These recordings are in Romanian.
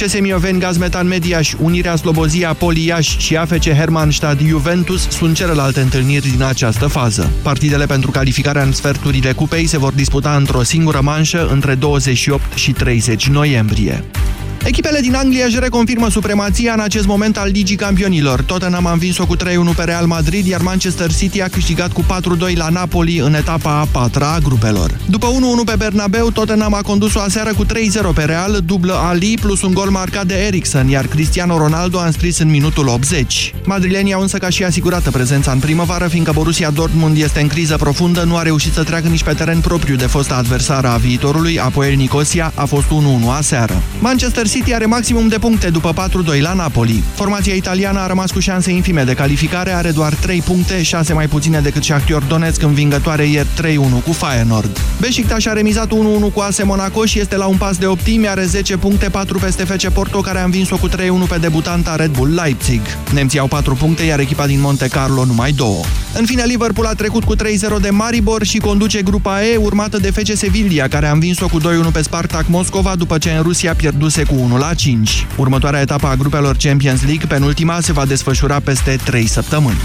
CSM Ioveni Gazmetan Mediaș, Unirea Slobozia Poliaș și AFC Hermannstad Juventus sunt celelalte întâlniri din această fază. Partidele pentru calificarea în sferturile cupei se vor disputa într-o singură manșă între 28 și 30 noiembrie. Echipele din Anglia își reconfirmă supremația în acest moment al Ligii Campionilor. Tottenham a învins-o cu 3-1 pe Real Madrid, iar Manchester City a câștigat cu 4-2 la Napoli în etapa a patra a grupelor. După 1-1 pe Bernabeu, Tottenham a condus-o aseară cu 3-0 pe Real, dublă Ali plus un gol marcat de Eriksen, iar Cristiano Ronaldo a înscris în minutul 80. Madrilenii au însă ca și asigurată prezența în primăvară, fiindcă Borussia Dortmund este în criză profundă, nu a reușit să treacă nici pe teren propriu de fosta adversară a viitorului, Apoel Nicosia a fost 1-1 aseară. Manchester City are maximum de puncte după 4-2 la Napoli. Formația italiană a rămas cu șanse infime de calificare, are doar 3 puncte, 6 mai puține decât Shakhtar Donetsk învingătoare ieri 3-1 cu Feyenoord. Beşiktaş a remizat 1-1 cu AS Monaco și este la un pas de optimi, are 10 puncte, 4 peste FC Porto, care a învins-o cu 3-1 pe debutanta Red Bull Leipzig. Nemții au 4 puncte, iar echipa din Monte Carlo numai 2. În fine, Liverpool a trecut cu 3-0 de Maribor și conduce grupa E, urmată de FC Sevilla, care a învins-o cu 2-1 pe Spartak Moscova, după ce în Rusia pierduse cu 1 la 5. Următoarea etapă a grupelor Champions League, penultima, se va desfășura peste 3 săptămâni.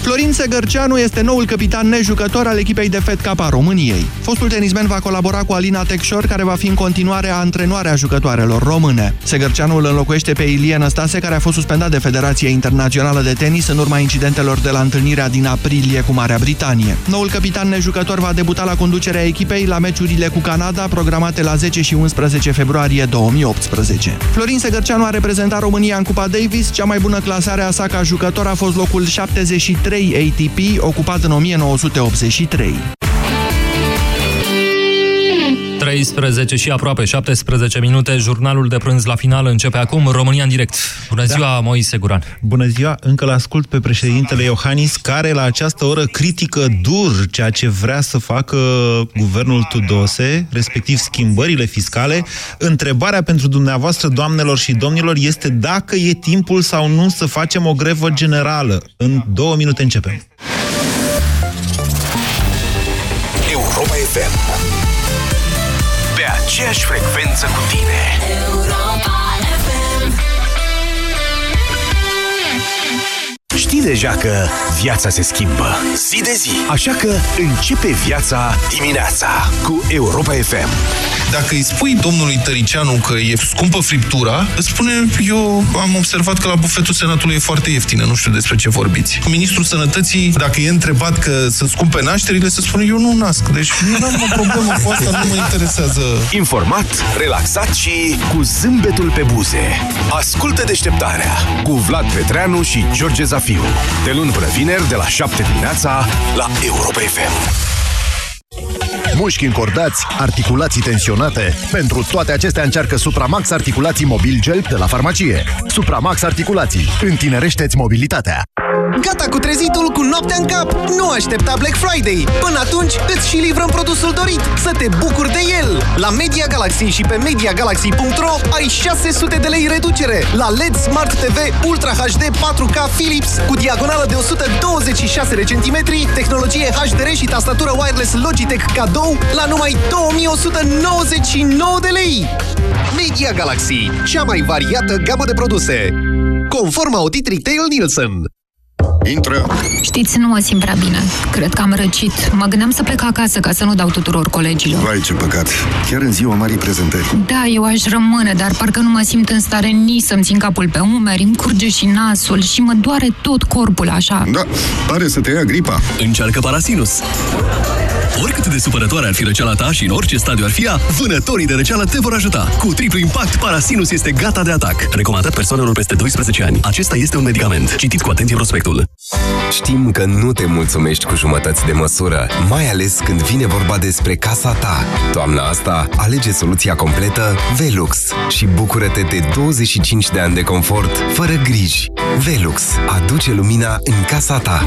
Florin Segărceanu este noul capitan nejucător al echipei de Fed Cup a României. Fostul tenismen va colabora cu Alina Tecșor, care va fi în continuare antrenoarea jucătoarelor române. Segărceanu îl înlocuiește pe Ilie Năstase, care a fost suspendat de Federația Internațională de Tenis în urma incidentelor de la întâlnirea din aprilie cu Marea Britanie. Noul capitan nejucător va debuta la conducerea echipei la meciurile cu Canada, programate la 10 și 11 februarie 2018. Florin Segărceanu a reprezentat România în Cupa Davis, cea mai bună clasare a sa ca jucător a fost locul 73 3 ATP, ocupat în 1983. 13 și aproape 17 minute. Jurnalul de prânz la final începe acum. România în direct. Bună ziua, da. Moise Guran. Bună ziua. Încă l-ascult pe președintele Iohannis, care la această oră critică dur ceea ce vrea să facă guvernul Tudose, respectiv schimbările fiscale. Întrebarea pentru dumneavoastră, doamnelor și domnilor, este dacă e timpul sau nu să facem o grevă generală. În două minute începem. Europa FM aceeași frecvență cu tine. Știi deja că viața se schimbă zi de zi, așa că începe viața dimineața cu Europa FM. Dacă îi spui domnului Tăricianu că e scumpă friptura, îți spune, eu am observat că la bufetul Senatului e foarte ieftină, nu știu despre ce vorbiți. Ministrul Sănătății, dacă e întrebat că sunt scumpe nașterile, se spune, eu nu nasc. Deci nu am o problemă cu asta, nu mă interesează. Informat, relaxat și cu zâmbetul pe buze. Ascultă deșteptarea cu Vlad Petreanu și George Zafiu. De luni până vineri, de la 7 dimineața, la Europa FM mușchi încordați, articulații tensionate. Pentru toate acestea încearcă Supramax Articulații Mobil Gel de la farmacie. Supramax Articulații. Întinerește-ți mobilitatea. Gata cu trezitul cu noaptea în cap! Nu aștepta Black Friday! Până atunci îți și livrăm produsul dorit! Să te bucuri de el! La Media Galaxy și pe MediaGalaxy.ro ai 600 de lei reducere la LED Smart TV Ultra HD 4K Philips cu diagonală de 126 de centimetri, tehnologie HDR și tastatură wireless Logitech cadou la numai 2199 de lei! Media Galaxy, cea mai variată gamă de produse. Conform audit Retail Nielsen. Intră! Știți, nu mă simt prea bine. Cred că am răcit. Mă gândeam să plec acasă ca să nu dau tuturor colegilor. Vai, ce păcat! Chiar în ziua marii prezentări. Da, eu aș rămâne, dar parcă nu mă simt în stare nici să-mi țin capul pe umeri, îmi curge și nasul și mă doare tot corpul așa. Da, pare să te ia gripa. Încearcă Parasinus! Oricât de supărătoare ar fi răceala ta și în orice stadiu ar fi ea, vânătorii de răceală te vor ajuta. Cu triplu impact, Parasinus este gata de atac. Recomandat persoanelor peste 12 ani. Acesta este un medicament. Citiți cu atenție prospectul. Știm că nu te mulțumești cu jumătăți de măsură, mai ales când vine vorba despre casa ta. Toamna asta, alege soluția completă Velux și bucură-te de 25 de ani de confort, fără griji. Velux aduce lumina în casa ta.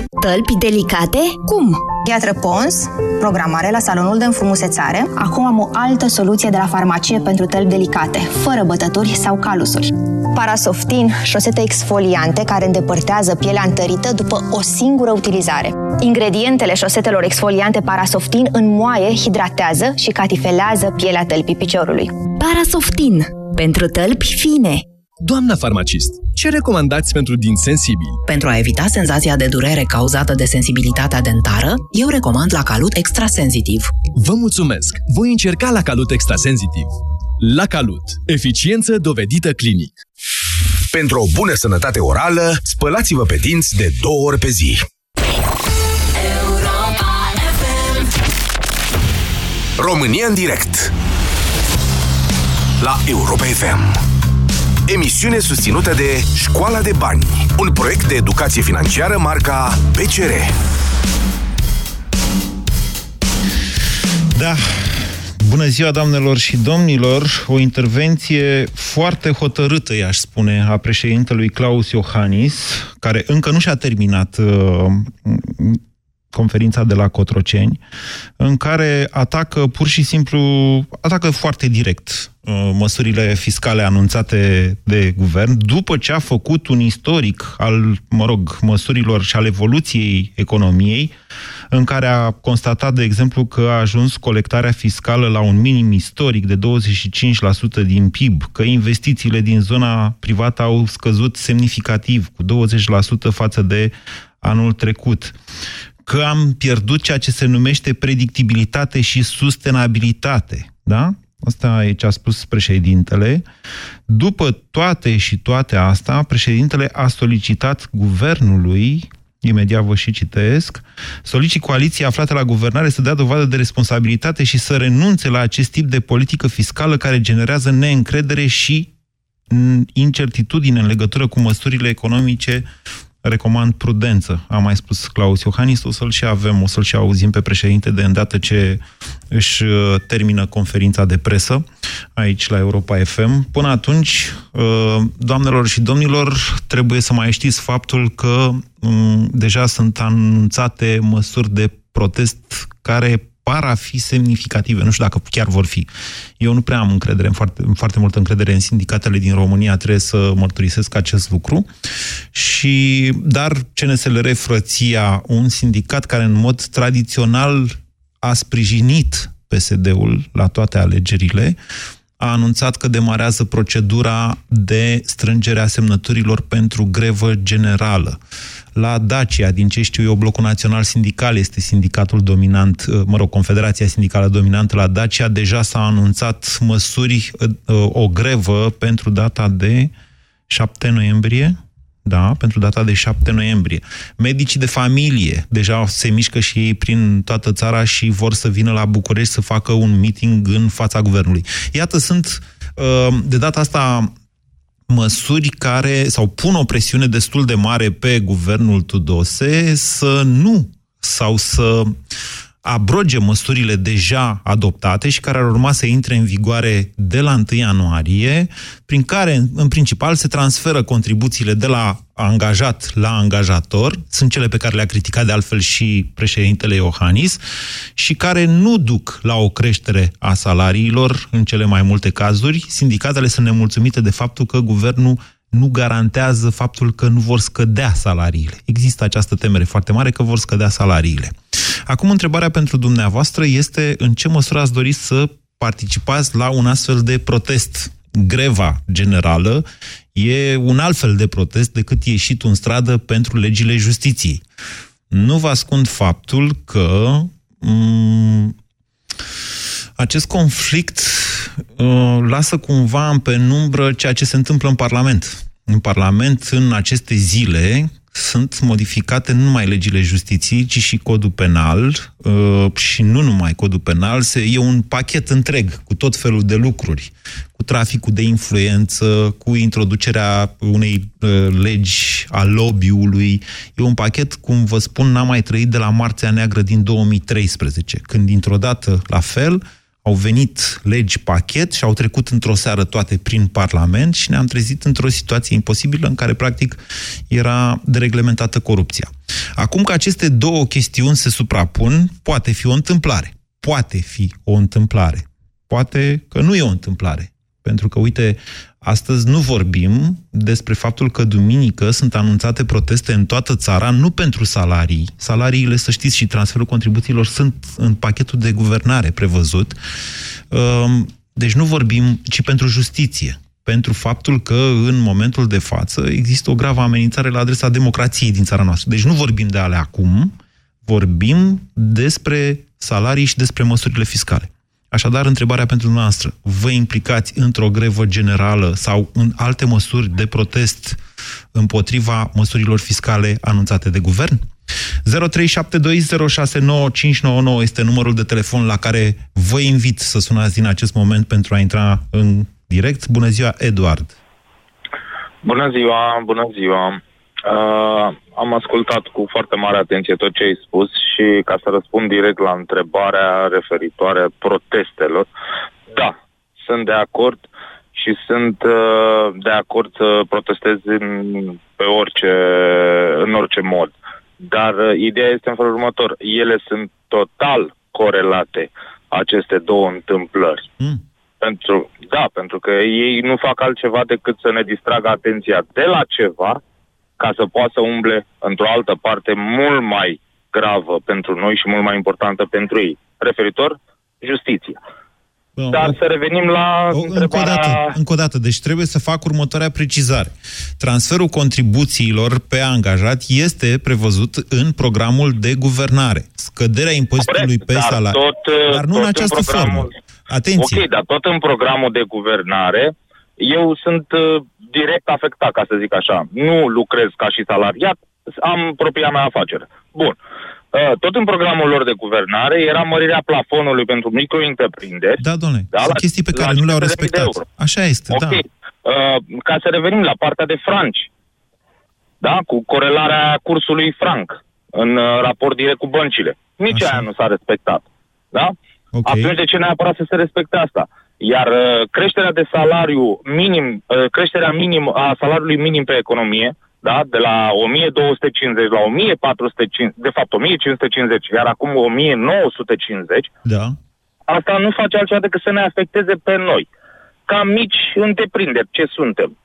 Tălpi delicate? Cum? Piatră Pons, programare la salonul de înfrumusețare. Acum am o altă soluție de la farmacie pentru tălpi delicate, fără bătături sau calusuri. Parasoftin, șosete exfoliante care îndepărtează pielea întărită după o singură utilizare. Ingredientele șosetelor exfoliante Parasoftin înmoaie, hidratează și catifelează pielea tălpii piciorului. Parasoftin, pentru tălpi fine. Doamna farmacist, ce recomandați pentru din sensibili? Pentru a evita senzația de durere cauzată de sensibilitatea dentară, eu recomand la Calut Extrasensitiv. Vă mulțumesc! Voi încerca la Calut Extrasensitiv. La Calut. Eficiență dovedită clinic. Pentru o bună sănătate orală, spălați-vă pe dinți de două ori pe zi. România în direct La Europa FM Emisiune susținută de Școala de Bani Un proiect de educație financiară marca PCR Da, Bună ziua, doamnelor și domnilor! O intervenție foarte hotărâtă, i-aș spune, a președintelui Claus Iohannis, care încă nu și-a terminat uh, conferința de la Cotroceni, în care atacă pur și simplu, atacă foarte direct uh, măsurile fiscale anunțate de guvern, după ce a făcut un istoric al, mă rog, măsurilor și al evoluției economiei, în care a constatat, de exemplu, că a ajuns colectarea fiscală la un minim istoric de 25% din PIB, că investițiile din zona privată au scăzut semnificativ, cu 20% față de anul trecut că am pierdut ceea ce se numește predictibilitate și sustenabilitate. Da? Asta e ce a spus președintele. După toate și toate asta, președintele a solicitat guvernului imediat vă și citesc, solicit coaliția aflată la guvernare să dea dovadă de responsabilitate și să renunțe la acest tip de politică fiscală care generează neîncredere și incertitudine în legătură cu măsurile economice recomand prudență. A mai spus Claus Iohannis, o să-l și avem, o să-l și auzim pe președinte de îndată ce își uh, termină conferința de presă aici la Europa FM. Până atunci, uh, doamnelor și domnilor, trebuie să mai știți faptul că um, deja sunt anunțate măsuri de protest care par a fi semnificative. Nu știu dacă chiar vor fi. Eu nu prea am încredere, în foarte, foarte multă încredere în sindicatele din România, trebuie să mărturisesc acest lucru. Și, dar CNSLR Frăția, un sindicat care în mod tradițional a sprijinit PSD-ul la toate alegerile, a anunțat că demarează procedura de strângere a semnăturilor pentru grevă generală la Dacia, din ce știu eu, Blocul Național Sindical este sindicatul dominant, uh, mă rog, Confederația Sindicală dominantă la Dacia, deja s-a anunțat măsuri, uh, uh, o grevă pentru data de 7 noiembrie, da, pentru data de 7 noiembrie. Medicii de familie deja se mișcă și ei prin toată țara și vor să vină la București să facă un meeting în fața guvernului. Iată, sunt de data asta măsuri care, sau pun o presiune destul de mare pe guvernul Tudose să nu, sau să abroge măsurile deja adoptate și care ar urma să intre în vigoare de la 1 ianuarie, prin care, în principal, se transferă contribuțiile de la angajat la angajator, sunt cele pe care le-a criticat de altfel și președintele Iohannis, și care nu duc la o creștere a salariilor în cele mai multe cazuri. Sindicatele sunt nemulțumite de faptul că guvernul nu garantează faptul că nu vor scădea salariile. Există această temere foarte mare că vor scădea salariile. Acum, întrebarea pentru dumneavoastră este în ce măsură ați dori să participați la un astfel de protest. Greva generală e un alt fel de protest decât ieșit în stradă pentru legile justiției. Nu vă ascund faptul că m- acest conflict uh, lasă cumva în penumbră ceea ce se întâmplă în Parlament. În Parlament, în aceste zile, sunt modificate nu numai legile justiției, ci și codul penal uh, și nu numai codul penal, se, e un pachet întreg cu tot felul de lucruri, cu traficul de influență, cu introducerea unei uh, legi a lobby-ului. E un pachet, cum vă spun, n-am mai trăit de la Marțea Neagră din 2013, când dintr-o dată, la fel, au venit legi pachet și au trecut într-o seară toate prin Parlament și ne-am trezit într-o situație imposibilă în care, practic, era dereglementată corupția. Acum că aceste două chestiuni se suprapun, poate fi o întâmplare. Poate fi o întâmplare. Poate că nu e o întâmplare. Pentru că, uite, astăzi nu vorbim despre faptul că duminică sunt anunțate proteste în toată țara, nu pentru salarii. Salariile, să știți, și transferul contribuțiilor sunt în pachetul de guvernare prevăzut. Um, deci nu vorbim, ci pentru justiție. Pentru faptul că în momentul de față există o gravă amenințare la adresa democrației din țara noastră. Deci nu vorbim de ale acum, vorbim despre salarii și despre măsurile fiscale. Așadar, întrebarea pentru noastră, vă implicați într-o grevă generală sau în alte măsuri de protest împotriva măsurilor fiscale anunțate de guvern? 0372069599 este numărul de telefon la care vă invit să sunați din acest moment pentru a intra în direct. Bună ziua, Eduard! Bună ziua, bună ziua! Uh, am ascultat cu foarte mare atenție tot ce ai spus și ca să răspund direct la întrebarea referitoare protestelor, da, sunt de acord și sunt uh, de acord să protestez în, pe orice, în orice mod. Dar uh, ideea este în felul următor. Ele sunt total corelate, aceste două întâmplări. Mm. Pentru, da, pentru că ei nu fac altceva decât să ne distragă atenția de la ceva ca să poată să umble într-o altă parte mult mai gravă pentru noi și mult mai importantă pentru ei. Referitor, justiția. Bun, Dar să revenim la o, încă, o dată, încă o dată, deci trebuie să fac următoarea precizare. Transferul contribuțiilor pe angajat este prevăzut în programul de guvernare. Scăderea impozitului Corect, pe dar salarii. Tot, dar nu tot în această în programul... formă. Atenție! Ok, dar tot în programul de guvernare eu sunt uh, direct afectat, ca să zic așa. Nu lucrez ca și salariat, am propria mea afacere. Bun. Uh, tot în programul lor de guvernare era mărirea plafonului pentru micro-întreprinderi. Da, domnule. Da, Sunt chestii pe care nu le-au respectat. Așa este, okay. da. Uh, ca să revenim la partea de franci. Da? Cu corelarea cursului franc în uh, raport direct cu băncile. Nici Așa. aia nu s-a respectat. Da? Okay. Atunci de ce neapărat să se respecte asta? Iar uh, creșterea de salariu minim, uh, creșterea minim a salariului minim pe economie, da, de la 1250 la 1450, de fapt 1550, iar acum 1950, da. asta nu face altceva decât să ne afecteze pe noi, ca mici întreprinderi, ce suntem.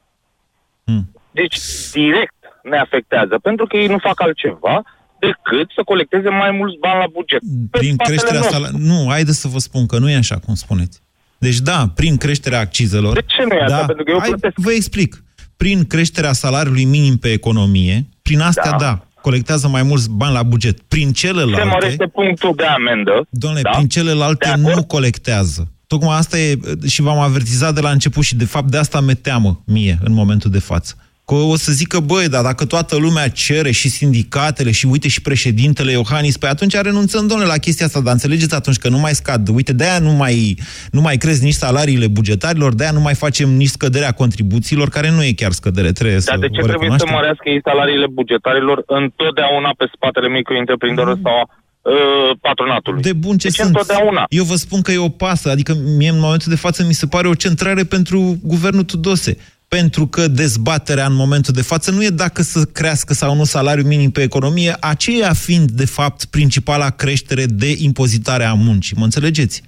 Hmm. Deci, direct ne afectează, pentru că ei nu fac altceva decât să colecteze mai mulți bani la buget. Prin creșterea salariului. Nu, haideți să vă spun că nu e așa cum spuneți. Deci da, prin creșterea accizelor... De ce nu e da, asta? Pentru că eu hai, Vă explic. Prin creșterea salariului minim pe economie, prin astea, da, da colectează mai mulți bani la buget. Prin celelalte... Se mărește punctul de amendă. Domnule, da? prin celelalte nu colectează. Tocmai asta e, și v-am avertizat de la început și de fapt de asta mi teamă mie în momentul de față. Că o să zică, băi, dar dacă toată lumea cere și sindicatele și uite și președintele Iohannis, pe atunci renunțăm, domnule, la chestia asta, dar înțelegeți atunci că nu mai scad. Uite, de-aia nu mai, nu mai cresc nici salariile bugetarilor, de-aia nu mai facem nici scăderea contribuțiilor, care nu e chiar scădere, trebuie dar să de ce trebuie să mărească ei salariile bugetarilor întotdeauna pe spatele micro-întreprinderilor mm. sau uh, patronatului. De bun ce deci sunt. întotdeauna. Eu vă spun că e o pasă, adică mie în momentul de față mi se pare o centrare pentru guvernul Tudose pentru că dezbaterea în momentul de față nu e dacă să crească sau nu salariul minim pe economie, aceea fiind, de fapt, principala creștere de impozitare a muncii. Mă înțelegeți?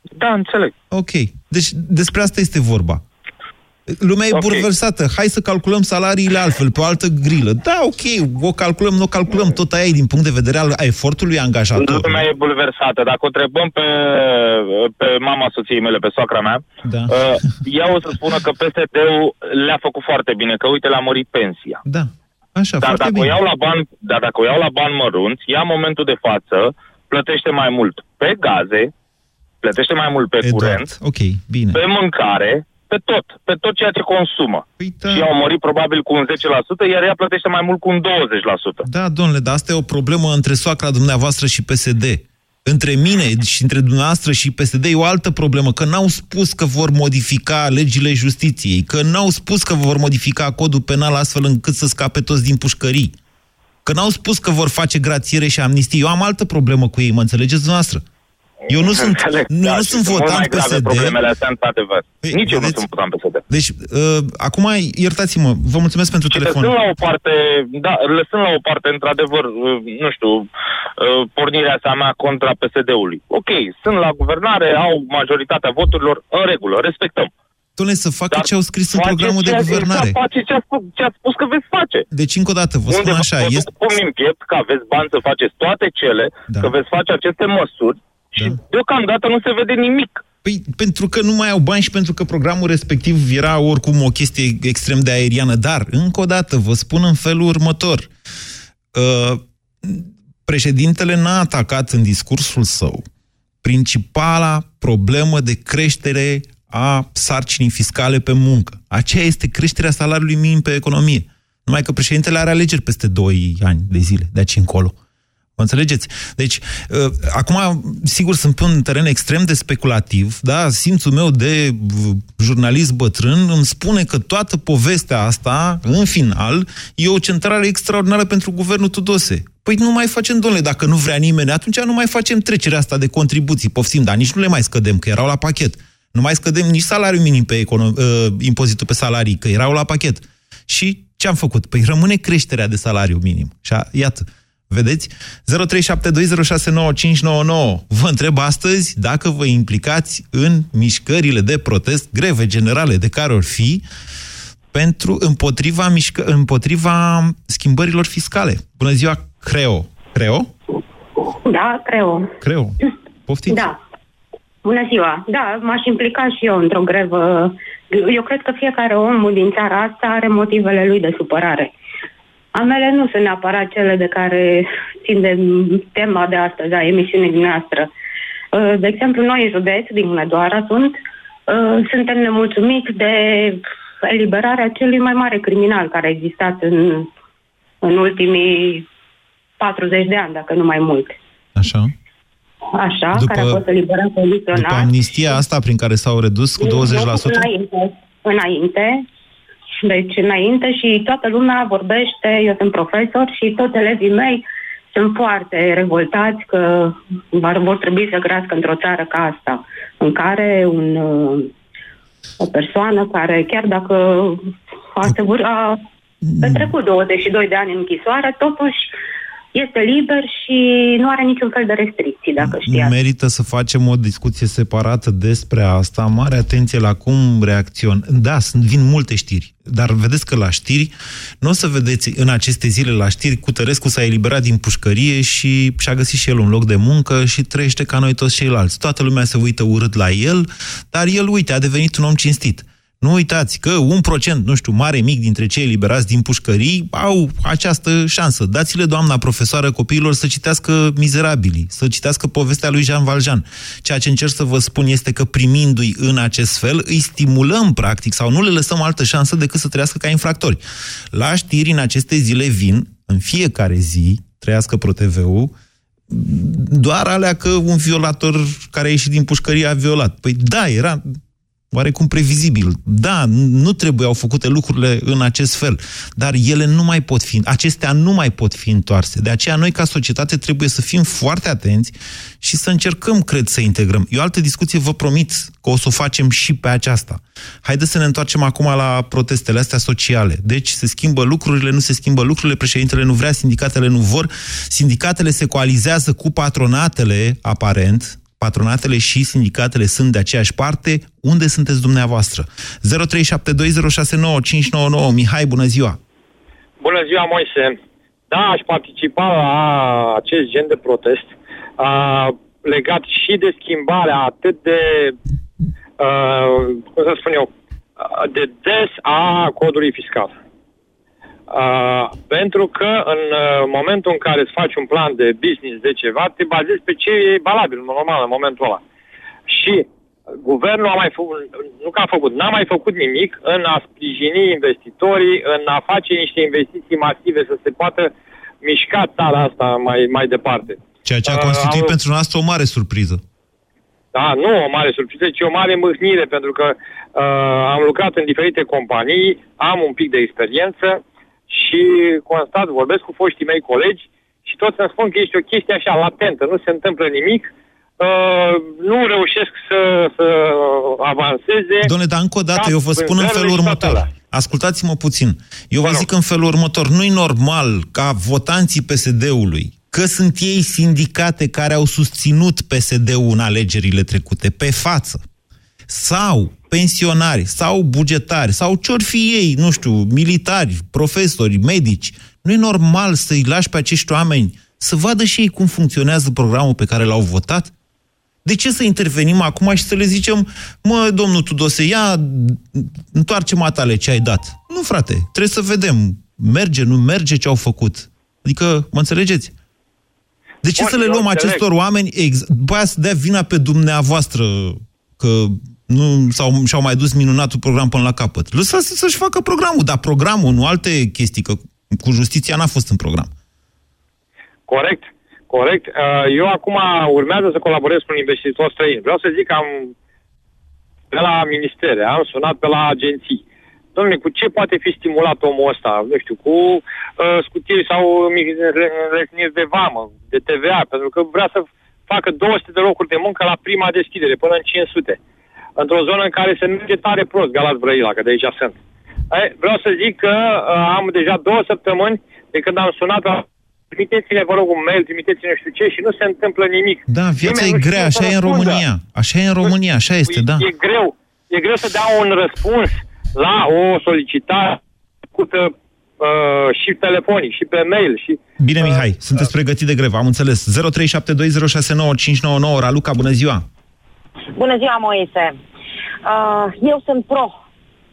Da, înțeleg. Ok. Deci despre asta este vorba. Lumea e okay. burversată. Hai să calculăm salariile altfel, pe o altă grilă. Da, ok, o calculăm, nu o calculăm. Tot aia e din punct de vedere al efortului angajator. Lumea e bulversată. Dacă o întrebăm pe, pe mama soției mele, pe soacra mea, da. uh, ea o să spună că PSD-ul le-a făcut foarte bine, că uite, le-a mărit pensia. Da, așa, dar foarte dacă bine. O iau la bani, dar dacă o iau la bani mărunți, ea în momentul de față plătește mai mult pe gaze, plătește mai mult pe Eduard, curent, ok, bine. pe mâncare, pe tot, pe tot ceea ce consumă. Păi da. Și au mărit probabil cu un 10%, iar ea plătește mai mult cu un 20%. Da, domnule, dar asta e o problemă între soacra dumneavoastră și PSD. Între mine și între dumneavoastră și PSD e o altă problemă, că n-au spus că vor modifica legile justiției, că n-au spus că vor modifica codul penal astfel încât să scape toți din pușcării, că n-au spus că vor face grațiere și amnistie. Eu am altă problemă cu ei, mă înțelegeți dumneavoastră? Eu nu sunt, Înțeleg, nu, da, nu și sunt mult votant mai grave PSD. problemele astea, într-adevăr. Păi, Nici eu nu vedeți? sunt votant PSD. Deci, uh, acum, iertați-mă, vă mulțumesc pentru telefon. Lăsând la o parte, da, lăsând la o parte, într-adevăr, uh, nu știu, uh, pornirea sa mea contra PSD-ului. Ok, sunt la guvernare, au majoritatea voturilor, în regulă, respectăm. Dom'le, să facă Dar ce au scris în faceți programul de ceea- guvernare. Exact, face ce a, spus, ce a spus că veți face. Deci, încă o dată, vă Unde spun vă- așa, vă este... duc pumnii în piept că aveți bani să faceți toate cele, Da. că veți face aceste măsuri și deocamdată nu se vede nimic. Păi pentru că nu mai au bani și pentru că programul respectiv era oricum o chestie extrem de aeriană. Dar, încă o dată, vă spun în felul următor. Uh, președintele n-a atacat în discursul său principala problemă de creștere a sarcinii fiscale pe muncă. Aceea este creșterea salariului minim pe economie. Numai că președintele are alegeri peste 2 ani de zile, de aici încolo. Mă înțelegeți? Deci, uh, acum, sigur, sunt pe un teren extrem de speculativ, da? Simțul meu de uh, jurnalist bătrân îmi spune că toată povestea asta, în final, e o centrală extraordinară pentru guvernul Tudose. Păi nu mai facem, domnule, dacă nu vrea nimeni, atunci nu mai facem trecerea asta de contribuții, poftim, dar nici nu le mai scădem, că erau la pachet. Nu mai scădem nici salariul minim pe econom- uh, impozitul pe salarii, că erau la pachet. Și ce am făcut? Păi rămâne creșterea de salariu minim. Și a, iată, vedeți? 0372069599. Vă întreb astăzi dacă vă implicați în mișcările de protest, greve generale de care or fi, pentru împotriva, mișcă, împotriva schimbărilor fiscale. Bună ziua, Creo. Creo? Da, creo. Creo. Poftiți? Da. Bună ziua. Da, m-aș implica și eu într-o grevă. Eu cred că fiecare om din țara asta are motivele lui de supărare. A mele nu sunt neapărat cele de care țin de tema de astăzi, a emisiunii dumneavoastră. Uh, De exemplu, noi în județ, din Hunedoara sunt, uh, suntem nemulțumiți de eliberarea celui mai mare criminal care a existat în, în ultimii 40 de ani, dacă nu mai mult. Așa. Așa, După- care a fost eliberat După condiționat. amnistia asta prin care s-au redus cu 20%? Înainte, înainte. Deci înainte și toată lumea vorbește, eu sunt profesor și toți elevii mei sunt foarte revoltați că vor vor trebui să crească într-o țară ca asta, în care un, uh, o persoană care, chiar dacă a, săvâr- a petrecut 22 de ani în închisoare, totuși este liber și nu are niciun fel de restricții, dacă știați. Merită să facem o discuție separată despre asta. Mare atenție la cum reacțion. Da, sunt, vin multe știri, dar vedeți că la știri, nu o să vedeți în aceste zile la știri, Cutărescu s-a eliberat din pușcărie și și-a găsit și el un loc de muncă și trăiește ca noi toți ceilalți. Toată lumea se uită urât la el, dar el, uite, a devenit un om cinstit. Nu uitați că un procent, nu știu, mare, mic dintre cei eliberați din pușcării au această șansă. Dați-le, doamna profesoară, copiilor să citească Mizerabilii, să citească povestea lui Jean Valjean. Ceea ce încerc să vă spun este că primindu-i în acest fel, îi stimulăm, practic, sau nu le lăsăm altă șansă decât să trăiască ca infractori. La știri în aceste zile vin, în fiecare zi, trăiască ProTV-ul, doar alea că un violator care a ieșit din pușcărie a violat. Păi da, era oarecum previzibil. Da, nu trebuiau făcute lucrurile în acest fel, dar ele nu mai pot fi, acestea nu mai pot fi întoarse. De aceea noi ca societate trebuie să fim foarte atenți și să încercăm, cred, să integrăm. E o altă discuție, vă promit că o să o facem și pe aceasta. Haideți să ne întoarcem acum la protestele astea sociale. Deci se schimbă lucrurile, nu se schimbă lucrurile, președintele nu vrea, sindicatele nu vor, sindicatele se coalizează cu patronatele, aparent, patronatele și sindicatele sunt de aceeași parte. Unde sunteți dumneavoastră? 0372069599. Mihai, bună ziua! Bună ziua, Moise. Da, aș participa la acest gen de protest a, legat și de schimbarea atât de, a, cum să spun eu, a, de des a codului fiscal. A, pentru că în a, momentul în care îți faci un plan de business de ceva, te bazezi pe ce e valabil, normal, în momentul ăla. Și guvernul a mai făcut, nu că a făcut, n-a mai făcut nimic în a sprijini investitorii, în a face niște investiții masive să se poată mișca țara asta mai, mai departe. Ceea ce a Uh, constituit au- pentru noastră o mare surpriză. Da, nu o mare surpriză, ci o mare mâhnire, pentru că uh, am lucrat în diferite companii, am un pic de experiență și constat, vorbesc cu foștii mei colegi și toți îmi spun că este o chestie așa latentă, nu se întâmplă nimic, uh, nu reușesc să, să avanseze. Doamne, dar încă o dată, Ca eu vă spun în vânzările felul și toate următor. alea. Ascultați-mă puțin. Eu vă zic în felul următor. Nu-i normal ca votanții PSD-ului, că sunt ei sindicate care au susținut PSD-ul în alegerile trecute, pe față, sau pensionari, sau bugetari, sau ce-or fi ei, nu știu, militari, profesori, medici. Nu e normal să-i lași pe acești oameni să vadă și ei cum funcționează programul pe care l-au votat? De ce să intervenim acum și să le zicem, mă, domnul Tudose, ia, întoarce matale ce ai dat? Nu, frate, trebuie să vedem. Merge, nu merge ce au făcut. Adică, mă înțelegeți? De ce Bun, să le eu luăm înțeleg. acestor oameni, ex- după aia să dea vina pe dumneavoastră că nu sau și-au mai dus minunatul program până la capăt? Lăsați să-și facă programul, dar programul, nu alte chestii, că cu justiția n-a fost în program. Corect, corect. Uh, Eu acum urmează să colaborez cu un investitor străin. Vreau să zic că am pe la ministere, am sunat pe la agenții. Domnule, cu ce poate fi stimulat omul ăsta? Nu știu, cu uh, scutiri sau înlesniri de vamă, de TVA, pentru că vrea să facă 200 de locuri de muncă la prima deschidere, până în 500. Într-o zonă în care se merge tare prost, Galați Brăila, că de aici sunt. Ei, vreau să zic că uh, am deja două săptămâni de când am sunat la trimiteți-ne, vă rog, un mail, trimiteți-ne nu știu ce și nu se întâmplă nimic. Da, viața Nimeni e nu știe grea, să așa e în răspundă. România. Așa e în România, așa este, da. E greu. E greu să dea un răspuns la o solicitare făcută uh, și telefonic, și pe mail, și... Bine, Mihai, sunteți pregătit de grevă, am înțeles. 0372069599, Raluca, bună ziua! Bună ziua, Moise! Uh, eu sunt pro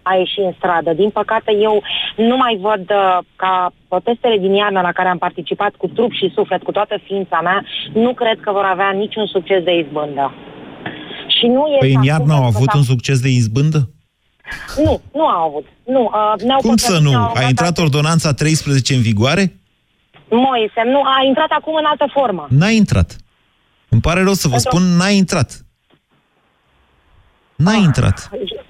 a ieși în stradă. Din păcate, eu nu mai văd uh, ca protestele din iarnă la care am participat cu trup și suflet, cu toată ființa mea, nu cred că vor avea niciun succes de izbândă. Și nu e Păi în acum iarnă au pentru că avut s-a- un succes de izbândă? Nu, nu au avut. Nu, uh, ne-au Cum să păcălit, nu? ne-au A intrat ordonanța 13 în vigoare? Moise, nu, a intrat acum în altă formă. N-a intrat. Îmi pare rău să vă Pentru- spun, n-a intrat. N-a intrat.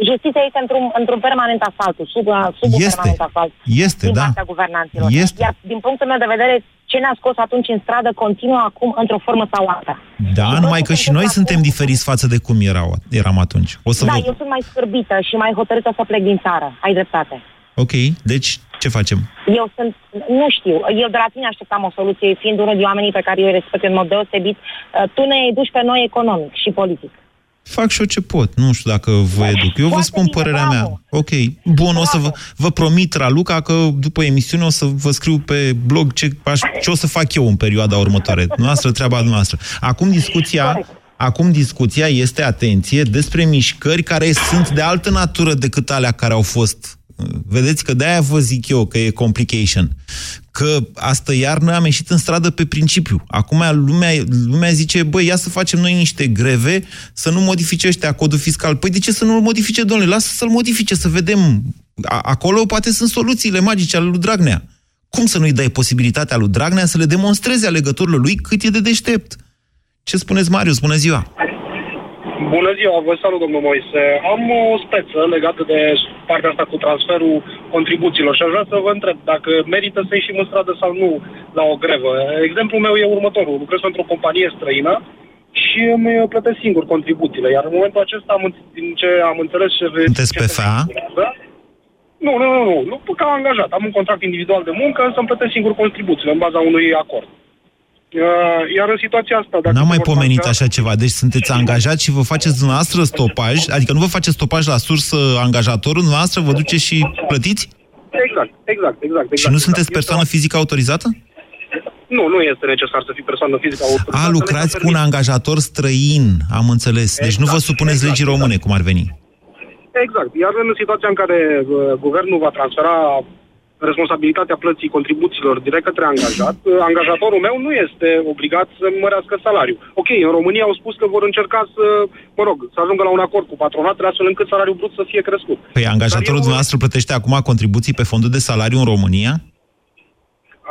Justiția este într-un, într-un permanent asalt, sub, sub un Este. permanent asalt. Este, din da. partea guvernanților. Este. Iar din punctul meu de vedere, ce ne-a scos atunci în stradă continuă acum într-o formă sau alta. Da, numai că și noi suntem diferiți față de cum erau, eram atunci. O să da, vă... eu sunt mai scârbită și mai hotărâtă să plec din țară. Ai dreptate. Ok, deci ce facem? Eu sunt, nu știu, eu de la tine așteptam o soluție, fiind unul din oamenii pe care eu îi respect în mod deosebit. Uh, Tu ne educi pe noi economic și politic. Fac și eu ce pot. Nu știu dacă vă educ. Eu vă spun părerea mea. Ok. Bun, o să vă, vă promit, Raluca, că după emisiune o să vă scriu pe blog ce, aș, ce o să fac eu în perioada următoare. Noastră, treaba noastră. Acum discuția... Acum discuția este, atenție, despre mișcări care sunt de altă natură decât alea care au fost. Vedeți că de-aia vă zic eu că e complication. Că astă iarnă am ieșit în stradă pe principiu. Acum lumea, lumea zice, băi, ia să facem noi niște greve, să nu modifice ăștia codul fiscal. Păi de ce să nu-l modifice, domnule? Lasă să-l modifice, să vedem. A- acolo poate sunt soluțiile magice ale lui Dragnea. Cum să nu-i dai posibilitatea lui Dragnea să le demonstreze alegătorilor lui cât e de deștept? Ce spuneți, Marius? Bună ziua! Bună ziua, vă salut, domnul Moise. Am o speță legată de partea asta cu transferul contribuțiilor și aș vrea să vă întreb dacă merită să ieșim în stradă sau nu la o grevă. Exemplul meu e următorul. Lucrez într-o companie străină și îmi plătesc singur contribuțiile. Iar în momentul acesta, am, înț- din ce am înțeles ce Sunteți pe FA? Nu, nu, nu, nu, nu, ca angajat. Am un contract individual de muncă, însă îmi plătesc singur contribuțiile în baza unui acord. Uh, Iar în situația asta, dacă N-am mai se vor pomenit taxa- așa ceva. Deci sunteți angajați și vă faceți dumneavoastră stopaj, adică nu vă faceți stopaj la sursă angajatorul, dumneavoastră vă duceți și plătiți? Exact, exact, exact. exact Și nu sunteți exact. persoană fizică autorizată? Nu, nu este necesar să fii persoană fizică autorizată. A, lucrați cu un angajator străin, am înțeles. Deci nu vă supuneți exact, legii române, cum ar veni. Exact. Iar în situația în care uh, guvernul va transfera responsabilitatea plății contribuțiilor direct către angajat, uh, angajatorul meu nu este obligat să mărească salariul. Ok, în România au spus că vor încerca să, mă rog, să ajungă la un acord cu patronatele astfel încât salariul brut să fie crescut. Păi angajatorul dumneavoastră plătește acum contribuții pe fondul de salariu în România?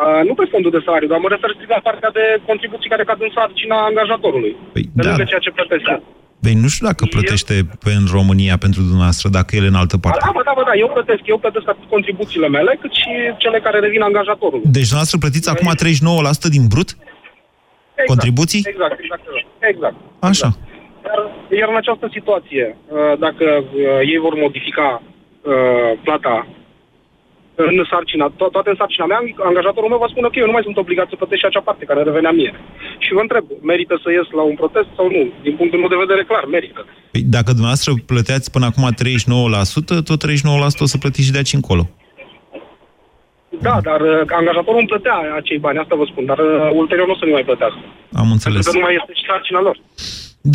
Uh, nu pe fondul de salariu, dar mă refer strict la partea de contribuții care cad în sarcina angajatorului. Păi, pe da. lângă ceea ce plătesc. eu. Păi nu știu dacă plătește pe în România pentru dumneavoastră, dacă el e în altă Da, parte. da, da, da, eu plătesc, eu plătesc atât contribuțiile mele, cât și cele care revin angajatorului. Deci dumneavoastră plătiți acum 39% din brut? Exact, Contribuții? Exact, exact, exact. Așa. Iar, iar în această situație, uh, dacă uh, ei vor modifica uh, plata în sarcina, to- toate în sarcina mea, angajatorul meu va spune, ok, eu nu mai sunt obligat să plătesc și acea parte care revenea mie. Și vă întreb, merită să ies la un protest sau nu? Din punctul meu de vedere, clar, merită. Păi dacă dumneavoastră plăteați până acum 39%, tot 39% o să plătiți și de aici încolo. Da, dar uh, angajatorul îmi plătea acei bani, asta vă spun, dar uh, ulterior nu o să nu mai plătească. Am înțeles. Pentru că nu mai este și sarcina lor.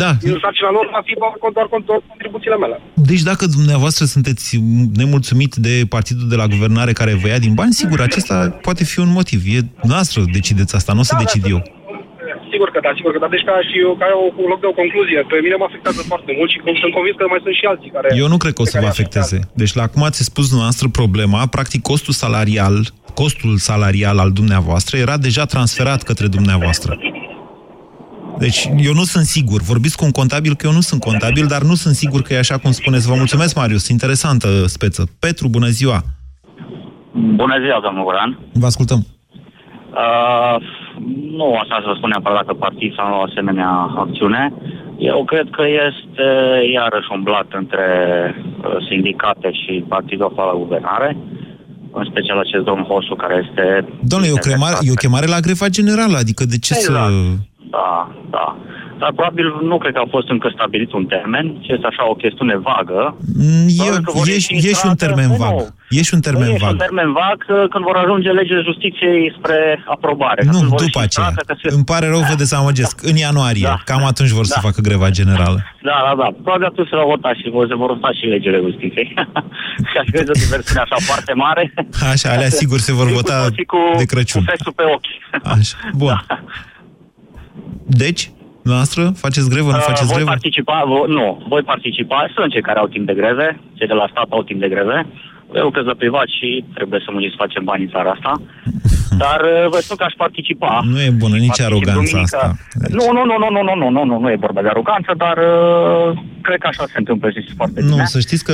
Da. Din sarcina lor va fi doar, doar, doar contribuțiile mele. Deci dacă dumneavoastră sunteți nemulțumit de partidul de la guvernare care vă ia din bani, sigur, acesta poate fi un motiv. E noastră decideți asta, nu o să decid eu. Sigur că da, sigur că da. Deci ca și eu, ca o, un loc de o concluzie, pe mine mă afectează foarte mult și sunt convins că mai sunt și alții care... Eu nu cred că o să vă afecteze. Deci la cum ați spus dumneavoastră problema, practic costul salarial, costul salarial al dumneavoastră era deja transferat către dumneavoastră. Deci eu nu sunt sigur. Vorbiți cu un contabil că eu nu sunt contabil, dar nu sunt sigur că e așa cum spuneți. Vă mulțumesc, Marius. Interesantă speță. Petru, bună ziua! Bună ziua, domnul Goran. Vă ascultăm. Uh, nu așa să spun neapărat dacă partid sau o asemenea acțiune. Eu cred că este iarăși un blat între uh, sindicate și partidul afară la guvernare, în special acest domn Hosu care este... Domnule, e o, cremare, e o chemare la greva generală, adică de ce să... Da, da. Dar probabil nu cred că a fost încă stabilit un termen, ci este așa o chestiune vagă. Mm, E, Probabil că vor e, ieși e și un intrată, termen nu, vag. nu. E și un termen Nu e și vag. un termen vag uh, când vor ajunge legile justiției spre aprobare. Nu, Atunci vor după ieși aceea. intrată, că se- Îmi pare rău, vă dezamăgesc. În ianuarie, Da. cam atunci vor să Da. facă greva generală. Da, da, da. Probabil atunci se va vota și vor, se vor vota și legile justiției. și aș crede o diversiune așa foarte mare. Așa, alea sigur se vor Și cu vota toții cu, de Crăciun. Cu fesul pe ochi. Așa, bun. Deci, noastră, faceți grevă, nu Uh, faceți voi grevă? participa, vo- nu, voi participa, sunt cei care au timp de greve, cei de la stat au timp de greve, eu lucrez la privat și trebuie să muncim să facem bani în țara asta, dar uh, vă spun că aș participa. Nu e bună nici Particip aroganța duminică. asta. Nu, nu, nu, nu, nu, nu, nu, nu, nu, nu e vorba de aroganță, dar uh, cred că așa se întâmplă și foarte Nu, bine. să știți că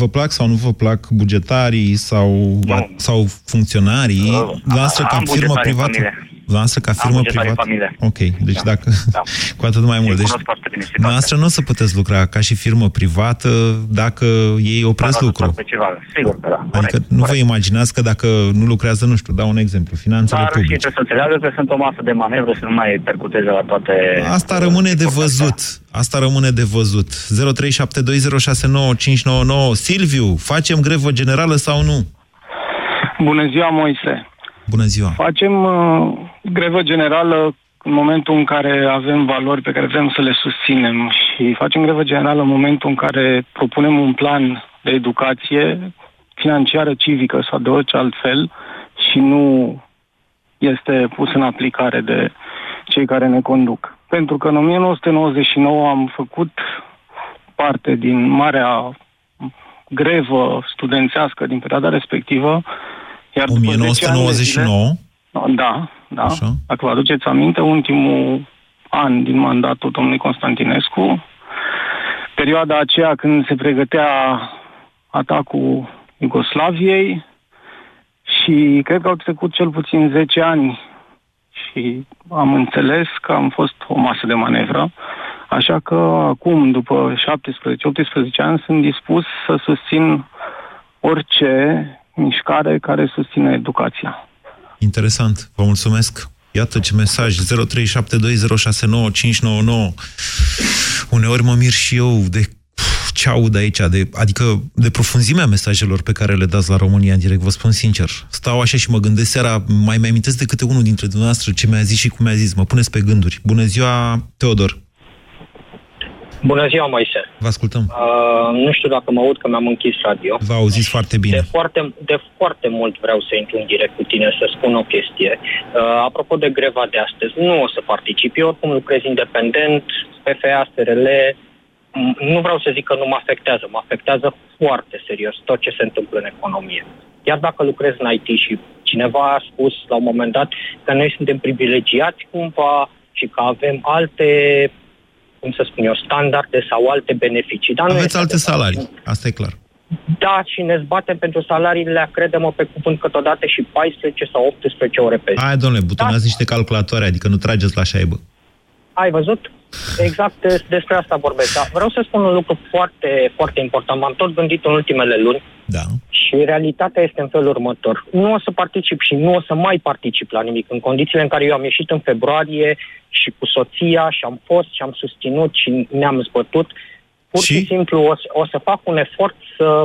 vă plac sau nu vă plac bugetarii sau, sau funcționarii, noastră ca Uh, am firmă bugetari în privată. familie. Noastră ca Am firmă bugetari în privată. familie. Ok, deci dacă... cu atât mai mult. Deci, cunosc foarte bine situația. noastră nu o să puteți lucra ca și firmă privată dacă ei opresc lucru. Pe ceva, sigur că da. Adică nu vă imaginați că dacă nu lucrează, nu știu, dau un exemplu, finanțele Dar și publice. trebuie să înțeleagă că sunt o masă de manevră să nu mai percuteze la toate... Asta rămâne de văzut. Asta rămâne de văzut. 0372069599. Silviu, facem grevă generală sau nu? Bună ziua, Moise. Bună ziua. Facem uh, grevă generală în momentul în care avem valori pe care vrem să le susținem și facem grevă generală în momentul în care propunem un plan de educație financiară, civică sau de orice alt fel și nu este pus în aplicare de cei care ne conduc. Pentru că în 1999 am făcut parte din marea grevă studențească din perioada respectivă, iar după 10 ani de zile- 1999? da, da. Dacă vă aduceți aminte, ultimul an din mandatul domnului Constantinescu, perioada aceea când se pregătea atacul Iugoslaviei și cred că au trecut cel puțin 10 ani și am înțeles că am fost o masă de manevră, așa că acum, după 17-18 ani, sunt dispus să susțin orice mișcare care susține educația. Interesant. Vă mulțumesc. Iată ce mesaj. 0372069599. Uneori mă mir și eu de pf, ce aud aici, de, adică de profunzimea mesajelor pe care le dați la România în direct, vă spun sincer. Stau așa și mă gândesc seara, mai mai amintesc de câte unul dintre dumneavoastră ce mi-a zis și cum mi-a zis, mă puneți pe gânduri. Bună ziua, Teodor. Bună ziua, Moise. Vă ascultăm. Uh, nu știu dacă mă aud că mi-am închis radio. Vă auziți foarte bine. De foarte, de foarte mult vreau să intru în direct cu tine să spun o chestie. Uh, apropo de greva de astăzi, nu o să particip. Eu oricum lucrez independent, PFA, SRL, m- nu vreau să zic că nu mă afectează, mă afectează foarte serios tot ce se întâmplă în economie. Iar dacă lucrez în IT și cineva a spus la un moment dat că noi suntem privilegiați cumva și că avem alte, cum să spun eu, standarde sau alte beneficii. Dar nu Aveți este alte adevărat. salarii, asta e clar. Da, și ne zbatem pentru salariile, credem pe cuvânt, câteodată și 14 sau 18 ore pe zi. Hai, domnule, butonați niște calculatoare, adică nu trageți la șaibă. Ai văzut? Exact des- despre asta vorbesc. Dar vreau să spun un lucru foarte, foarte important. M-am tot gândit în ultimele luni Da. și realitatea este în felul următor. Nu o să particip și nu o să mai particip la nimic. În condițiile în care eu am ieșit în februarie și cu soția și am fost și am susținut și ne-am zbătut, pur și, și simplu o, să- o să fac un efort să,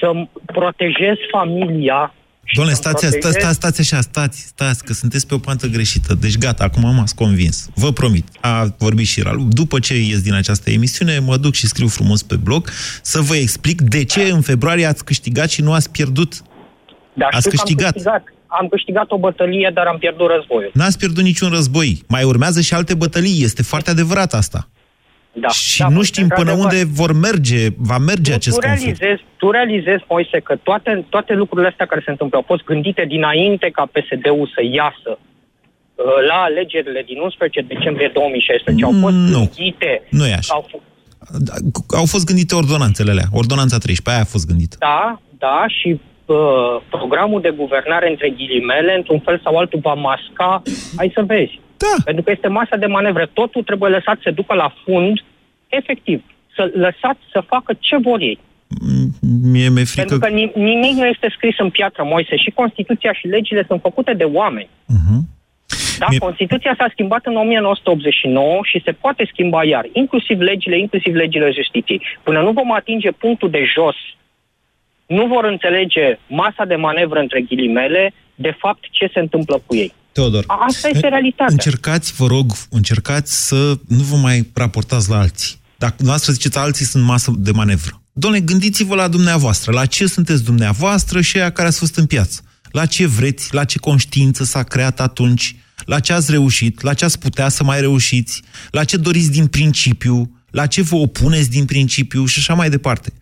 să protejez familia Doamne, să-mi stați, stați, protejez- stați, stați așa, stați, stați, că sunteți pe o pantă greșită. Deci gata, acum m-ați convins. Vă promit. A vorbit și Ralu. După ce ies din această emisiune, mă duc și scriu frumos pe blog să vă explic de ce în februarie ați câștigat și nu ați pierdut. Dar ați știu că câștigat. Am câștigat. Am câștigat o bătălie, dar am pierdut războiul. N-ați pierdut niciun război. Mai urmează și alte bătălii. Este foarte adevărat asta. Da, și da, nu știm până într-adevăr. unde vor merge, va merge acest tu conflict. realizezi, tu realizezi, Moise, că toate, toate lucrurile astea care se întâmplă au fost gândite dinainte ca PSD-ul să iasă uh, la alegerile din 11 decembrie 2016. Au fost Nu. gândite. Nu e așa. Au, f- Da, Au fost gândite ordonanțele alea. Ordonanța 13, aia a fost gândită. da, da, și uh, programul de guvernare, între ghilimele, într-un fel sau altul, va masca. Hai să vezi. Da. Pentru că este masa de manevră. Totul trebuie lăsat să ducă la fund, efectiv. Să lăsați să facă ce vor ei. Mie mi-e frică... Pentru că ni- nimic nu este scris în piatră, Moise. Și Constituția și legile sunt făcute de oameni. Da, Mie- Constituția s-a schimbat în 1989 și se poate schimba iar, inclusiv legile, inclusiv legile justiției. Până nu vom atinge punctul de jos, nu vor înțelege masa de manevră între ghilimele, de fapt, ce se întâmplă cu ei. Teodor, A- Asta este realitatea. încercați, vă rog, încercați să nu vă mai raportați la alții. Dacă dumneavoastră ziceți alții sunt masă de manevră. Doamne, gândiți-vă la dumneavoastră, la ce sunteți dumneavoastră și aia care ați fost în piață. La ce vreți, la ce conștiință s-a creat atunci, la ce ați reușit, la ce ați putea să mai reușiți, la ce doriți din principiu, la ce vă opuneți din principiu și așa mai departe.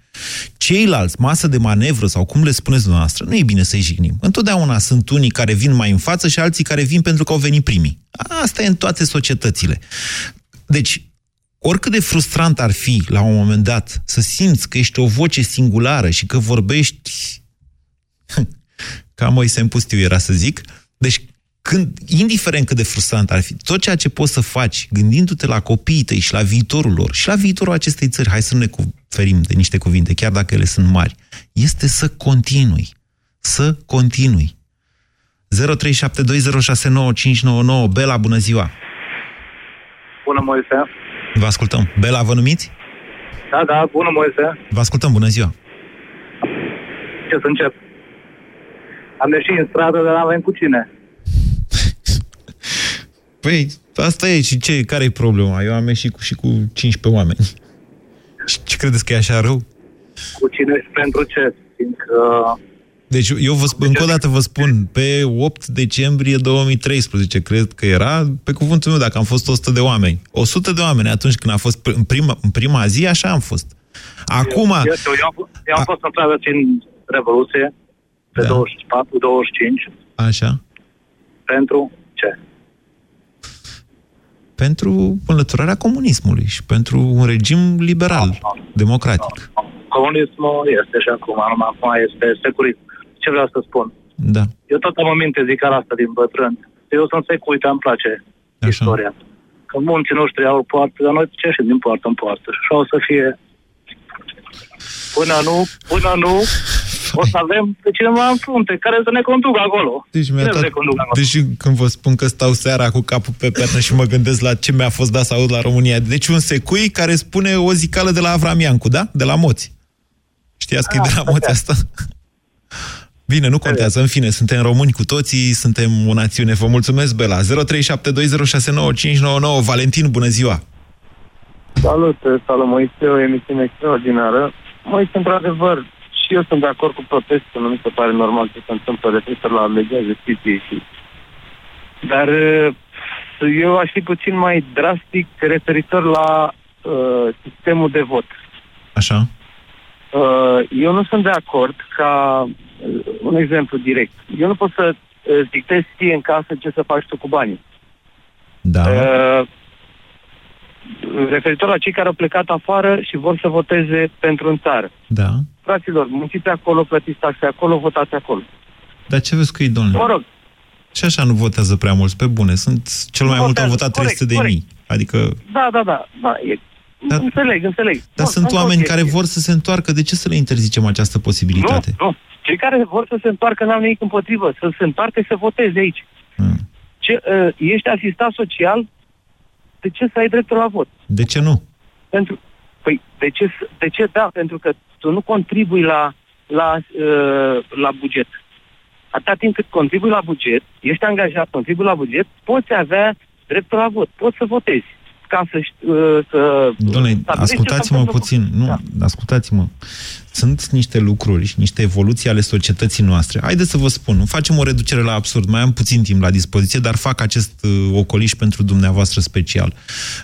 Ceilalți, masă de manevră sau cum le spuneți dumneavoastră, nu e bine să-i jignim. Întotdeauna sunt unii care vin mai în față și alții care vin pentru că au venit primii. Asta e în toate societățile. Deci, oricât de frustrant ar fi la un moment dat să simți că ești o voce singulară și că vorbești ca Moise în pustiu era să zic, deci când, indiferent cât de frustrant ar fi, tot ceea ce poți să faci, gândindu-te la copiii tăi și la viitorul lor și la viitorul acestei țări, hai să nu ne ferim de niște cuvinte, chiar dacă ele sunt mari, este să continui. Să continui. 0372069599 Bela, bună ziua! Bună, Moise. Vă ascultăm. Bela, vă numiți? Da, da, bună, Moise. Vă ascultăm, bună ziua! Ce să încep? Am ieșit în stradă, dar n-avem cu cine. Păi, asta e. Și ce, care e problema? Eu am ieșit cu, și cu 15 oameni. Și ce credeți că e așa rău? Cu cine și pentru ce? Fiindcă Deci eu vă spun, încă o dată vă spun, pe 8 decembrie 2013, cred că era, pe cuvântul meu, dacă am fost 100 de oameni. 100 de oameni atunci când a fost pr- în prima, în prima zi, așa am fost. Acum, Eu, eu, eu, am, eu am fost în stradă țin Revoluție pe Da. 24-25 așa, pentru ce? Pentru înlăturarea comunismului și pentru un regim liberal, democratic. Comunismul este și acum, numai acum este securit. Ce vreau să spun? Da. Eu tot am în minte zicara asta din bătrân. Eu sunt secuit, îmi place Așa. istoria. Că munții noștri au poartă, dar noi ce și din poartă în poartă. Și o să fie Până nu, până nu, o să avem pe cineva în frunte care să ne conducă acolo. Deci, mi-a Cine să dat... ne conducă acolo? deci când vă spun că stau seara cu capul pe pernă și mă gândesc la ce mi-a fost dat să aud la România. Deci un secui care spune o zicală de la Avram Iancu, da? De la Moți. Știați că e de la Moți asta? Bine, nu contează. În fine, suntem români cu toții, suntem o națiune. Vă mulțumesc, Bela. 0372069599. Valentin, bună ziua! Salut, salut Moise, o emisiune extraordinară. Moise, într-adevăr, și eu sunt de acord cu protestul, nu mi se pare normal ce se întâmplă referitor la legea justiției și... Dar uh, eu aș fi puțin mai drastic referitor la uh, sistemul de vot. Așa? Uh, eu nu sunt de acord ca, uh, un exemplu direct, eu nu pot să uh, dictez ție în casă ce să faci tu cu banii. Da. Uh, referitor la cei care au plecat afară și vor să voteze pentru în țară. Da. Fraților, munciți acolo, plătiți taxe acolo, votați acolo. Dar ce vezi cu ei, domnule? Mă rog, Și așa nu votează prea mulți, pe bune. Sunt cel mai Nu mult au votează, votat corect, 300 de mii. Adică, da, da, da, da e, Dar- înțeleg, înțeleg. dar Nu, sunt nu oameni tot e- care vor să se întoarcă. De ce să le interzicem această posibilitate? Nu, nu. Cei care vor să se întoarcă n-au nimic împotrivă. Să se întoarcă și să voteze aici. Hmm. Ce, uh, ești asistat social, de ce să ai dreptul la vot? De ce nu? Pentru, păi, de ce, să- de ce da? Pentru că tu nu contribui la, la, uh, la buget. Atâta timp cât contribui la buget, ești angajat, contribui la buget, poți avea dreptul la vot, poți să votezi. Ca să, ști- uh, să Doamne, stabilești ce ascultați-mă se întâmplă puțin. cu- Nu, Da. ascultați-mă. Sunt niște lucruri și niște evoluții ale societății noastre. Haideți să vă spun, facem o reducere la absurd. Mai am puțin timp la dispoziție, dar fac acest uh, ocoliș pentru dumneavoastră special.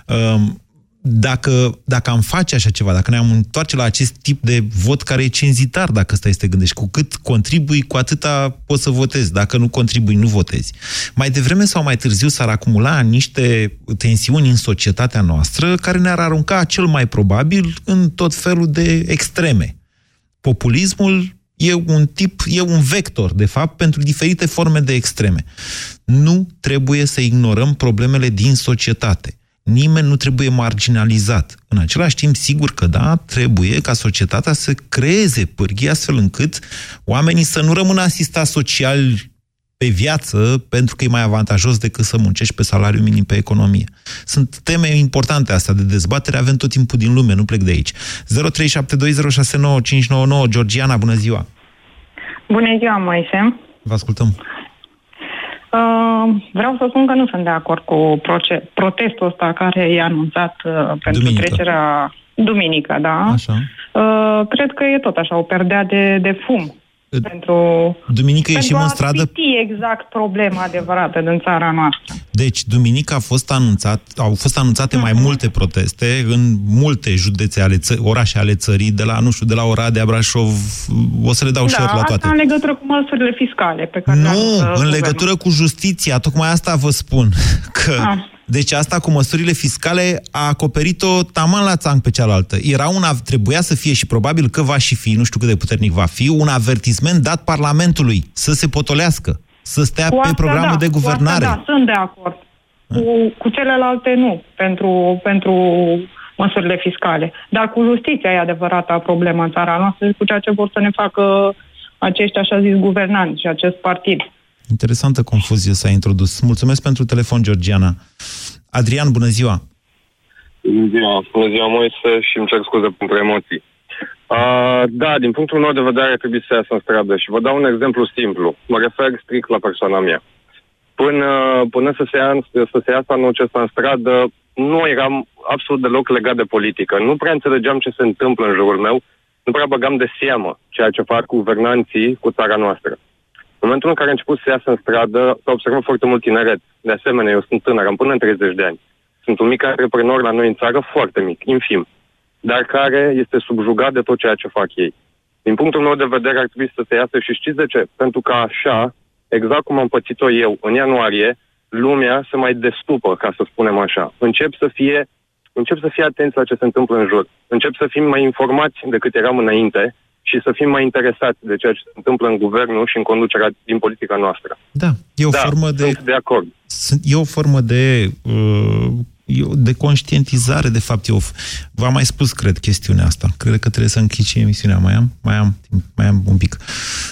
Um, dacă, dacă am face așa ceva, dacă ne-am întoarce la acest tip de vot care e cenzitar, dacă stai să te gândești, cu cât contribui, cu atâta poți să votezi. Dacă nu contribui, nu votezi. Mai devreme sau mai târziu s-ar acumula niște tensiuni în societatea noastră care ne-ar arunca cel mai probabil în tot felul de extreme. Populismul e un tip, e un vector, de fapt, pentru diferite forme de extreme. Nu trebuie să ignorăm problemele din societate. Nimeni nu trebuie marginalizat. În același timp, sigur că da, trebuie ca societatea să creeze pârghii astfel încât oamenii să nu rămână asistați social pe viață pentru că e mai avantajos decât să muncești pe salariu minim pe economie. Sunt teme importante astea de dezbatere, avem tot timpul din lume, nu plec de aici. 0372069599 Georgiana, bună ziua! Bună ziua, Moise. Vă ascultăm. Uh, vreau să spun că nu sunt de acord cu proce- protestul ăsta care e anunțat uh, pentru Duminică. trecerea duminică, da. Așa. Uh, cred că e tot așa o perdea de, de fum. Pentru, Duminică ieșim pentru în a stradă piti exact problema adevărată din țara noastră. Deci, duminică a fost anunțat, au fost anunțate mai multe proteste în multe județe ale ță- orașe ale țării, de la, nu știu, de la Oradea, Brașov, o să le dau și da, eu la asta toate. în legătură cu măsurile fiscale pe care le-a Nu, anunțat în guvernul. legătură cu justiția, tocmai asta vă spun. Că, Ah. Deci asta cu măsurile fiscale a acoperit-o taman la țang pe cealaltă. Era una, trebuia să fie și probabil că va și fi, nu știu cât de puternic va fi, un avertisment dat Parlamentului să se potolească, să stea Cu pe asta programul da, de cu asta guvernare. da, sunt de acord. Cu, cu celelalte nu, pentru, pentru măsurile fiscale. Dar cu justiția e adevărata problemă în țara noastră și cu ceea ce vor să ne facă acești așa zis guvernanți și acest partid. Interesantă confuzie s-a introdus. Mulțumesc pentru telefon, Georgiana. Adrian, bună ziua! Bună ziua, bună ziua Moise și îmi cer scuze pentru emoții. Uh, da, din punctul meu de vedere trebuie să iasă în stradă și vă dau un exemplu simplu. Mă refer strict la persoana mea. Până, până să, se ia, să se iasă anul acesta în stradă, nu eram absolut deloc legat de politică. Nu prea înțelegeam ce se întâmplă în jurul meu, nu prea băgam de seamă ceea ce fac guvernanții cu țara noastră. În momentul în care a început să iasă în stradă, s-a observat foarte mult tineret. De asemenea, eu sunt tânăr, am până în 30 de ani. Sunt un mic antreprenor la noi în țară, foarte mic, infim, dar care este subjugat de tot ceea ce fac ei. Din punctul meu de vedere ar trebui să se iasă și știți de ce? Pentru că așa, exact cum am pățit-o eu în ianuarie, lumea se mai destupă, ca să spunem așa. Încep să fie, încep să fie atenți la ce se întâmplă în jur. Încep să fim mai informați decât eram înainte și să fim mai interesați de ceea ce se întâmplă în guvernul și în conducerea din politica noastră. Da, e o da, formă de... sunt de acord. Sunt, e o formă de, uh, e o- de conștientizare, de fapt. E o, f- v-am mai spus, cred, chestiunea asta. Cred că trebuie să închid și emisiunea. Mai am? Mai am, timp, mai am un pic.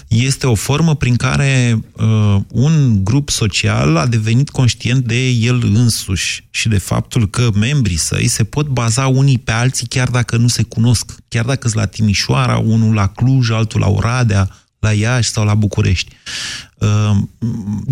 Este o formă prin care uh, un grup social a devenit conștient de el însuși și de faptul că membrii săi se pot baza unii pe alții chiar dacă nu se cunosc. Chiar dacă sunt la Timișoara, unul la Cluj, altul la Oradea, la Iași sau la București. Uh,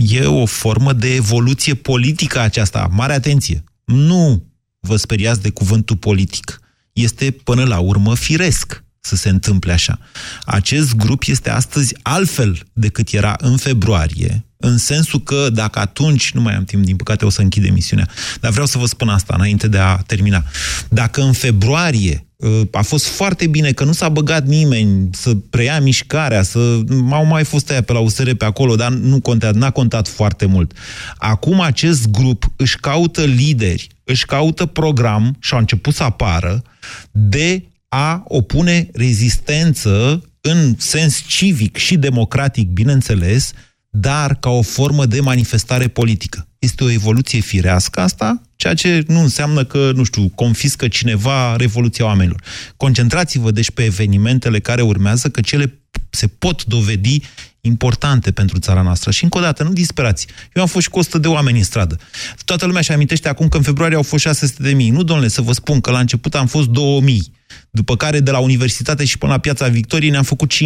E o formă de evoluție politică aceasta. Mare atenție! Nu vă speriați de cuvântul politic. Este până la urmă firesc să se întâmple așa. Acest grup este astăzi altfel decât era în februarie, în sensul că dacă atunci, nu mai am timp, din păcate o să închid emisiunea, dar vreau să vă spun asta înainte de a termina. Dacă în februarie uh, a fost foarte bine că nu s-a băgat nimeni să preia mișcarea, să au mai fost aia pe la USR pe acolo, dar nu contează, n-a contat foarte mult. Acum acest grup își caută lideri, își caută program și a început să apară de a opune rezistență în sens civic și democratic, bineînțeles, dar ca o formă de manifestare politică. Este o evoluție firească asta, ceea ce nu înseamnă că, nu știu, confiscă cineva revoluția oamenilor. Concentrați-vă, deci, pe evenimentele care urmează, că cele se pot dovedi importante pentru țara noastră. Și încă o dată, nu disperați. Eu am fost și cu 100 de oameni în stradă. Toată lumea și amintește acum că în februarie au fost 600 de mii. Nu, domnule, să vă spun că la început am fost 2000. După care de la universitate și până la Piața Victoriei ne-am făcut 5.000.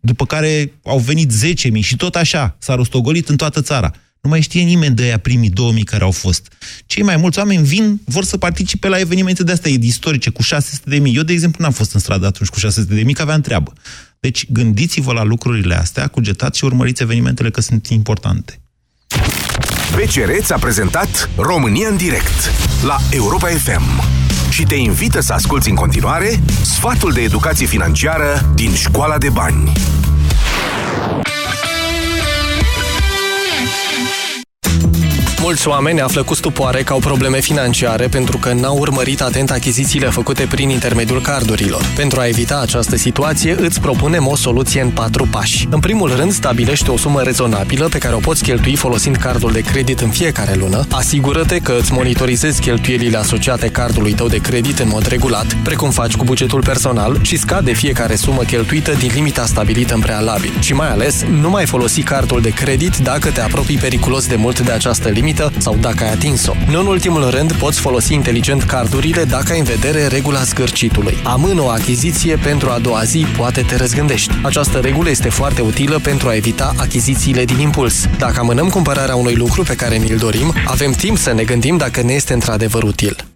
După care au venit 10.000 și tot așa s-a rostogolit în toată țara. Nu mai știe nimeni de aia primii 2000 care au fost. Cei mai mulți oameni vin, vor să participe la evenimente de astea istorice cu 600 de mii. Eu, de exemplu, n-am fost în stradă atunci cu 600 de mii, că aveam treabă. Deci gândiți-vă la lucrurile astea, cugetați și urmăriți evenimentele că sunt importante. BCR ți-a prezentat România în direct la Europa FM și te invită să asculti în continuare sfatul de educație financiară din Școala de Bani. Mulți oameni află cu stupoare că au probleme financiare pentru că n-au urmărit atent achizițiile făcute prin intermediul cardurilor. Pentru a evita această situație, îți propunem o soluție în patru pași. În primul rând, stabilește o sumă rezonabilă pe care o poți cheltui folosind cardul de credit în fiecare lună. Asigură-te că îți monitorizezi cheltuielile asociate cardului tău de credit în mod regulat, precum faci cu bugetul personal și scade fiecare sumă cheltuită din limita stabilită în prealabil. Și mai ales, nu mai folosi cardul de credit dacă te apropii periculos de mult de această limită limită sau dacă ai atins-o. Nu în ultimul rând, poți folosi inteligent cardurile dacă ai în vedere regula zgârcitului. Amână o achiziție pentru a doua zi, poate te răzgândești. Această regulă este foarte utilă pentru a evita achizițiile din impuls. Dacă amânăm cumpărarea unui lucru pe care ni-l dorim, avem timp să ne gândim dacă ne este într-adevăr util.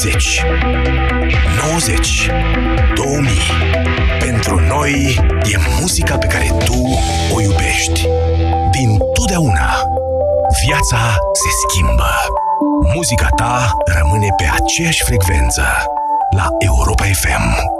80, 90, 2000. Pentru noi e muzica pe care tu o iubești. Din totdeauna, viața se schimbă. Muzica ta rămâne pe aceeași frecvență la Europa FM.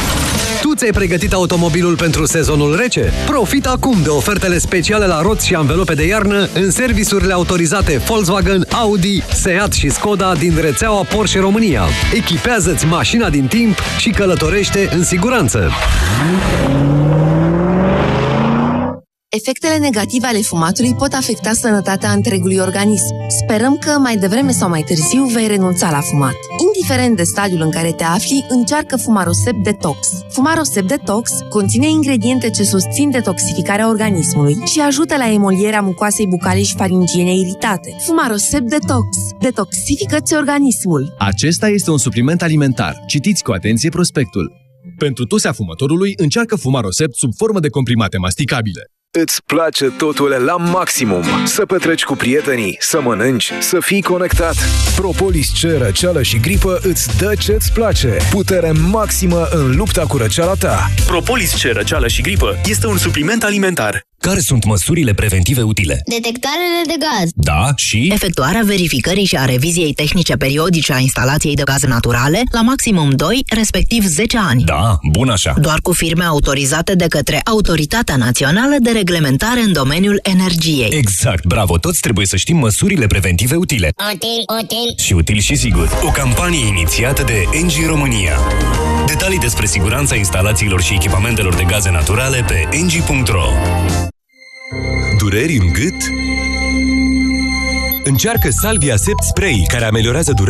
Tu ți-ai pregătit automobilul pentru sezonul rece? Profit acum de ofertele speciale la roți și anvelope de iarnă în serviciurile autorizate Volkswagen, Audi, Seat și Skoda din rețeaua Porsche România. Echipează-ți mașina din timp și călătorește în siguranță. Efectele negative ale fumatului pot afecta sănătatea întregului organism. Sperăm că mai devreme sau mai târziu vei renunța la fumat. Indiferent de stadiul în care te afli, încearcă Fumarosep Detox. Fumarosep Detox conține ingrediente ce susțin detoxificarea organismului și ajută la emolierea mucoasei bucale și faringiene iritate. Fumarosep Detox. Detoxifică-ți organismul. Acesta este un supliment alimentar. Citiți cu atenție prospectul. Pentru tusea fumătorului, încearcă Fumarosept sub formă de comprimate masticabile. Îți place totul la maximum. Să petreci cu prietenii, să mănânci, să fii conectat. Propolis C, răceală și gripă îți dă ce-ți place. Putere maximă în lupta cu răceala ta. Propolis C, răceală și gripă este un supliment alimentar. Care sunt măsurile preventive utile? Detectarele de gaz. Da, și? Efectuarea verificării și a reviziei tehnice periodice a instalației de gaze naturale la maximum 2, respectiv 10 ani. Da, bun așa. Doar cu firme autorizate de către Autoritatea Națională de Reglementare în domeniul energiei. Exact, bravo, toți trebuie să știm măsurile preventive utile. Util, util. Și util și sigur. O campanie inițiată de Engie România. Detalii despre siguranța instalațiilor și echipamentelor de gaze naturale pe engie.ro Dureri în gât? Încearcă Salvia Sept Spray, care ameliorează durerea